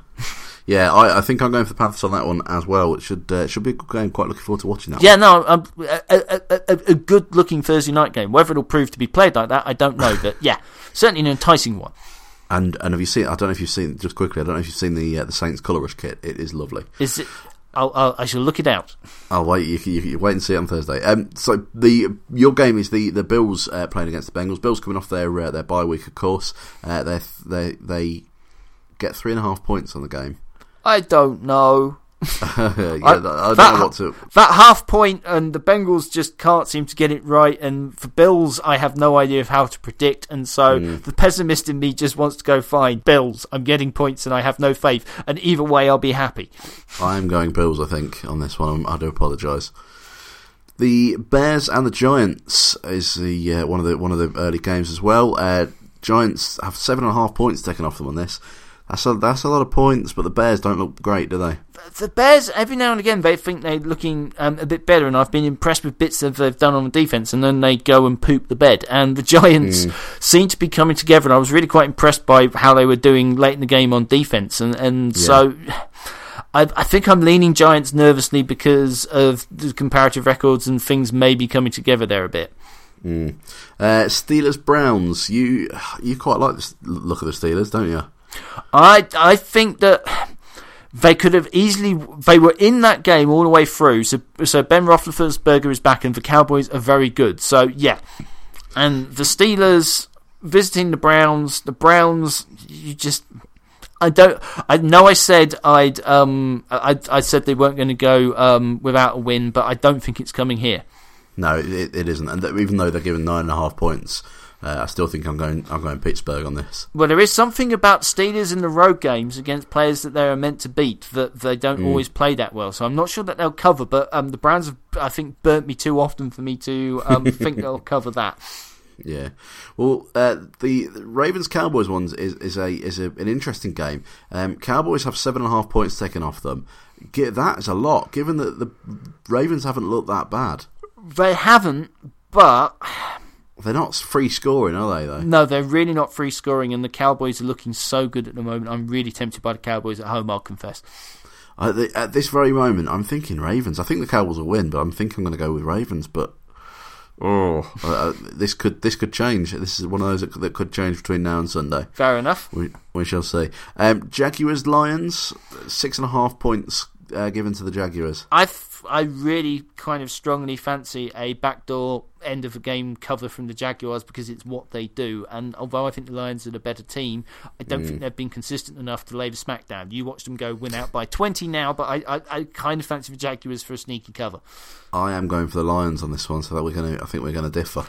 S1: Yeah, I, I, think I'm going for the Panthers on that one as well. It should uh, should be a good game. Quite looking forward to watching that.
S2: Yeah,
S1: one.
S2: no, um, a, a, a, a good looking Thursday night game. Whether it'll prove to be played like that, I don't know. but yeah, certainly an enticing one.
S1: And and have you seen? I don't know if you've seen just quickly. I don't know if you've seen the uh, the Saints Colour Rush kit. It is lovely.
S2: Is it? I'll, I'll, I shall look it out.
S1: I'll wait. You, you, you, wait and see it on Thursday. Um, so the your game is the the Bills uh, playing against the Bengals. Bills coming off their uh, their bye week, of course. Uh, they they they get three and a half points on the game.
S2: I don't know. <laughs>
S1: yeah, I, I don't that, know what to.
S2: That half point, and the Bengals just can't seem to get it right. And for Bills, I have no idea of how to predict. And so mm. the pessimist in me just wants to go, fine, Bills, I'm getting points and I have no faith. And either way, I'll be happy.
S1: I'm going Bills, I think, on this one. I do apologise. The Bears and the Giants is the uh, one of the one of the early games as well. Uh, Giants have seven and a half points taken off them on this. That's a, that's a lot of points, but the Bears don't look great, do they?
S2: The Bears, every now and again, they think they're looking um, a bit better, and I've been impressed with bits that they've done on the defense, and then they go and poop the bed. And the <laughs> Giants mm. seem to be coming together, and I was really quite impressed by how they were doing late in the game on defense. And, and yeah. so. I, I, think I'm leaning Giants nervously because of the comparative records and things maybe coming together there a bit.
S1: Mm. Uh, Steelers Browns. You you quite like the look of the Steelers, don't you?
S2: I I think that they could have easily they were in that game all the way through. So so Ben Roethlisberger is back, and the Cowboys are very good. So yeah, and the Steelers visiting the Browns. The Browns, you just. I don't. I know. I said I'd. Um. I. I said they weren't going to go um without a win, but I don't think it's coming here.
S1: No, it, it isn't. And even though they're given nine and a half points, Uh, I still think I'm going. I'm going Pittsburgh on this.
S2: Well, there is something about Steelers in the road games against players that they are meant to beat that they don't always play that well. So I'm not sure that they'll cover. But um, the Browns have, I think, burnt me too often for me to um, <laughs> think they'll cover that.
S1: Yeah. Well, uh, the, the Ravens Cowboys ones is is a is a, an interesting game. Um, Cowboys have seven and a half points taken off them. Get that is a lot, given that the Ravens haven't looked that bad.
S2: They haven't, but
S1: They're not free scoring, are they? Though.
S2: no, they're really not free scoring, and the Cowboys are looking so good at the moment. I'm really tempted by the Cowboys at home. I'll confess.
S1: At, the, at this very moment, I'm thinking Ravens. I think the Cowboys will win, but I'm thinking I'm going to go with Ravens. But oh, uh, this could this could change. This is one of those that, that could change between now and Sunday.
S2: Fair enough.
S1: We we shall see. Um, Jaguars Lions six and a half points uh, given to the Jaguars.
S2: I f- I really kind of strongly fancy a backdoor end of the game cover from the Jaguars because it's what they do. And although I think the Lions are the better team, I don't think they've been consistent enough to lay the smackdown. You watched them go win out by 20 now, but I, I, I kind of fancy the Jaguars for a sneaky cover.
S1: I am going for the Lions on this one, so that we're going to. I think we're going to differ.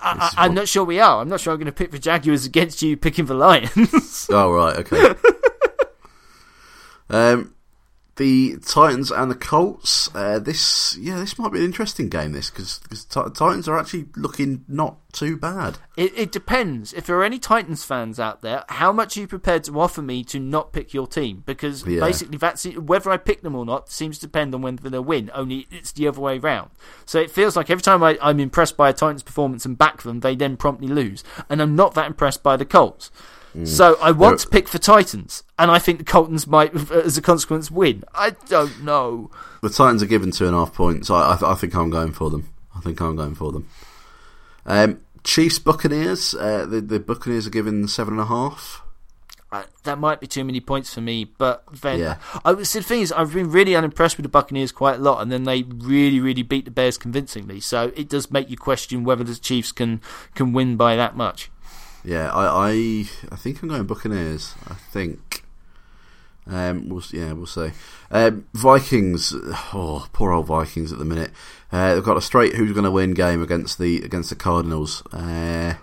S2: I, I, I'm not sure we are. I'm not sure I'm going to pick the Jaguars against you picking the Lions. <laughs>
S1: Oh right, okay. <laughs> um, the Titans and the Colts. Uh, this, yeah, this might be an interesting game. This because the Titans are actually looking not too bad.
S2: It, it depends. If there are any Titans fans out there, how much are you prepared to offer me to not pick your team? Because
S1: Yeah.
S2: basically, that's whether I pick them or not seems to depend on whether they'll win. Only it's the other way round. So it feels like every time I, I'm impressed by a Titans performance and back them, they then promptly lose. And I'm not that impressed by the Colts. So I want to pick for Titans, and I think the Coltons might, as a consequence, win. I don't know.
S1: The Titans are given two and a half points. I, I, I think I'm going for them. I think I'm going for them. Um, Chiefs Buccaneers. Uh, the, the Buccaneers are given seven and a half.
S2: I, that might be too many points for me, but then
S1: Yeah.
S2: I the thing is I've been really unimpressed with the Buccaneers quite a lot, and then they really, really beat the Bears convincingly. So it does make you question whether the Chiefs can can win by that much.
S1: Yeah, I, I, I think I'm going Buccaneers. I think. Um, we'll, yeah, we'll see. Um, Vikings. Oh, poor old Vikings at the minute. Uh, they've got a straight who's going to win game against the against the Cardinals. Uh,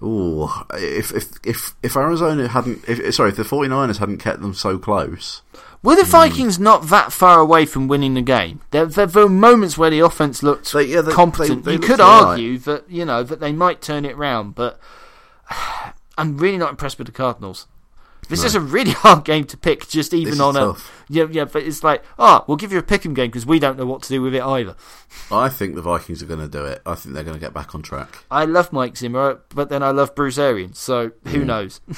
S1: oh, if if if if Arizona hadn't, if, sorry, if the 49ers hadn't kept them so close,
S2: Were the Vikings not that far away from winning the game? There, there were moments where the offense looked
S1: They- yeah, they-
S2: competent.
S1: they-
S2: you could argue that you know that they might turn it round, but <sighs> I'm really not impressed with the Cardinals. This is a really <laughs> hard game to pick, just even
S1: This is
S2: on a
S1: tough.
S2: yeah, yeah. But it's like, oh, we'll give you a pick'em game because we don't know what to do with it either.
S1: I think the Vikings are going to do it. I think they're going to get back on track.
S2: I love Mike Zimmer, but then I love Bruce Arians, so who knows? <laughs>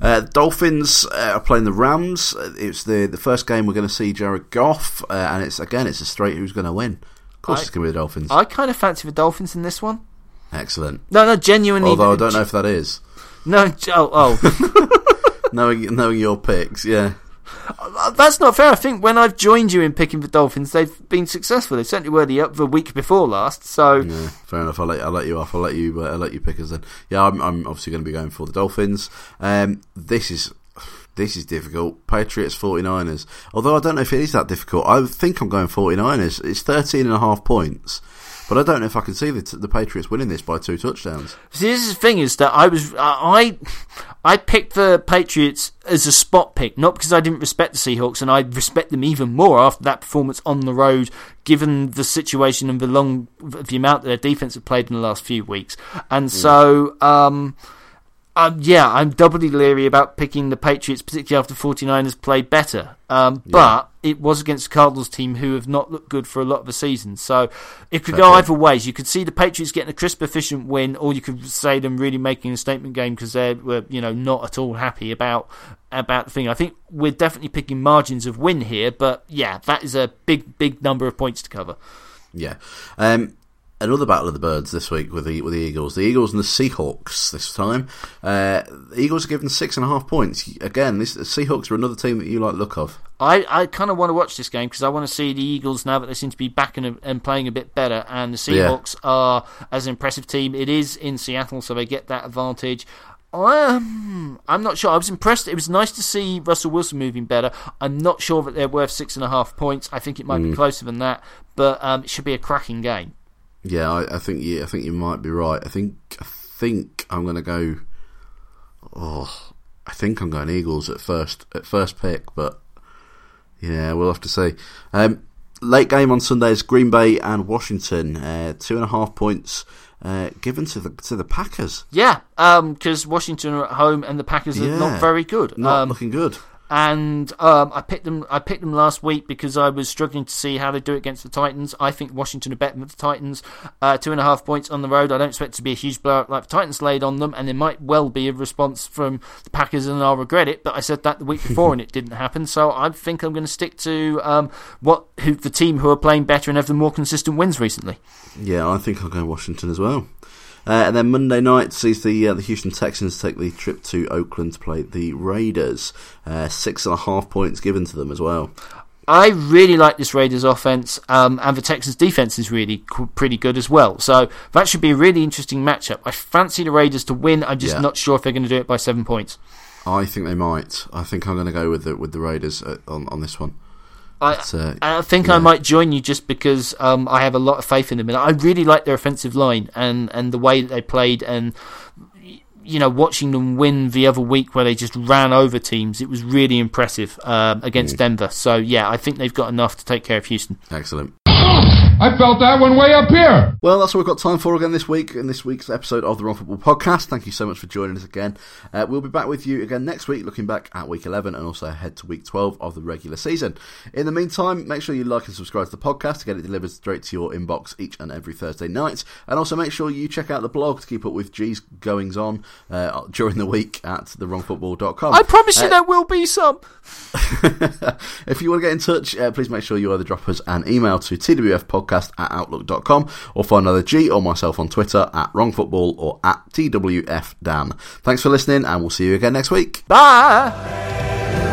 S1: Uh, Dolphins uh, are playing the Rams. Uh, It's the the first game we're going to see Jared Goff, uh, and it's again it's a straight who's going to win. Of course,
S2: I-
S1: it's going to be the Dolphins.
S2: I kind of fancy the Dolphins in this one.
S1: Excellent.
S2: No, no, genuinely.
S1: Although I don't know if that is
S2: No, oh, oh. <laughs>
S1: knowing knowing your picks. Yeah,
S2: Uh, That's not fair. I think when I've joined you in picking the Dolphins, they've been successful. They certainly were the up the week before last. So
S1: yeah. Fair enough. I'll let I'll let you off. I'll let you uh, I'll let you pick us then. Yeah, I'm I'm obviously going to be going for the Dolphins. Um, this is. This is difficult. Patriots 49ers. Although I don't know if it is that difficult. I think I'm going 49ers. It's 13 and a half points. But I don't know if I can see the, the Patriots winning this by two touchdowns.
S2: See, this is the thing is that I was I I picked the Patriots as a spot pick, not because I didn't respect the Seahawks, and I respect them even more after that performance on the road, given the situation and the long the amount that their defense have played in the last few weeks, and so. um um, yeah, I'm doubly leery about picking the Patriots, particularly after 49ers played better. Um, But it was against the Cardinals team who have not looked good for a lot of the season. So it could go either ways. You could see the Patriots getting a crisp, efficient win, or you could say them really making a statement game because they were, you know, not at all happy about about the thing. I think we're definitely picking margins of win here, but yeah, that is a big, big number of points to cover.
S1: Yeah. Um, another battle of the birds this week with the with the Eagles. The Eagles and the Seahawks this time. Uh, the Eagles are given six and a half points. Again, this the Seahawks are another team that you like the look of.
S2: I, I kind of want to watch this game because I want to see the Eagles now that they seem to be back and, and playing a bit better. And the
S1: Yeah.
S2: Seahawks are as an impressive team. It is in Seattle, so they get that advantage. Um, I'm not sure. I was impressed. It was nice to see Russell Wilson moving better. I'm not sure that they're worth six and a half points. I think it might
S1: Mm.
S2: be closer than that, but um, it should be a cracking game.
S1: Yeah, I, I think you I think you might be right. I think I think I'm going to go. Oh, I think I'm going Eagles at first at first pick, but yeah, we'll have to see. Um, late game on Sunday is Green Bay and Washington. Uh, two and a half points uh, given to the to the Packers.
S2: Yeah, because Washington are at home and the Packers are
S1: Yeah.
S2: not very good.
S1: Not
S2: Um,
S1: looking good.
S2: And um, I picked them. I picked them last week because I was struggling to see how they do it against the Titans. I think Washington are better than the Titans. Uh, two and a half points on the road. I don't expect to be a huge blowout like the Titans laid on them, and there might well be a response from the Packers, and I'll regret it. But I said that the week before, and it <laughs> didn't happen. So I think I'm going to stick to um, what who, the team who are playing better and have the more consistent wins recently.
S1: Yeah, I think I'll go Washington as well. Uh, and then Monday night sees the uh, the Houston Texans take the trip to Oakland to play the Raiders. Uh, six and a half points given to them as well.
S2: I really like this Raiders offense, um, and the Texans defense is really qu- pretty good as well. So that should be a really interesting matchup. I fancy the Raiders to win. I'm just
S1: Yeah.
S2: not sure if they're going to do it by seven points.
S1: I think they might. I think I'm going to go with the with the Raiders uh, on on this one.
S2: I,
S1: uh,
S2: I think
S1: yeah.
S2: I might join you just because um, I have a lot of faith in them, and I really like their offensive line and, and the way that they played, and you know, watching them win the other week where they just ran over teams, it was really impressive um,
S1: Mm.
S2: against Denver. So yeah, I think they've got enough to take care of Houston.
S1: Excellent.
S3: I felt that one way up here.
S1: Well, that's all we've got time for again this week in this week's episode of the Wrong Football Podcast. Thank you so much for joining us again. Uh, we'll be back with you again next week, looking back at week 11 and also ahead to week 12 of the regular season. In the meantime, make sure you like and subscribe to the podcast to get it delivered straight to your inbox each and every Thursday night. And also make sure you check out the blog to keep up with G's goings on uh, during the week at thewrongfootball.com.
S2: I promise you
S1: Uh,
S2: there will be some. <laughs>
S1: if you want to get in touch, uh, please make sure you either drop us an email to twfpodcast at outlook.com or find either G or myself on Twitter at wrongfootball or at twfdan. Thanks for listening and we'll see you again next week.
S2: Bye.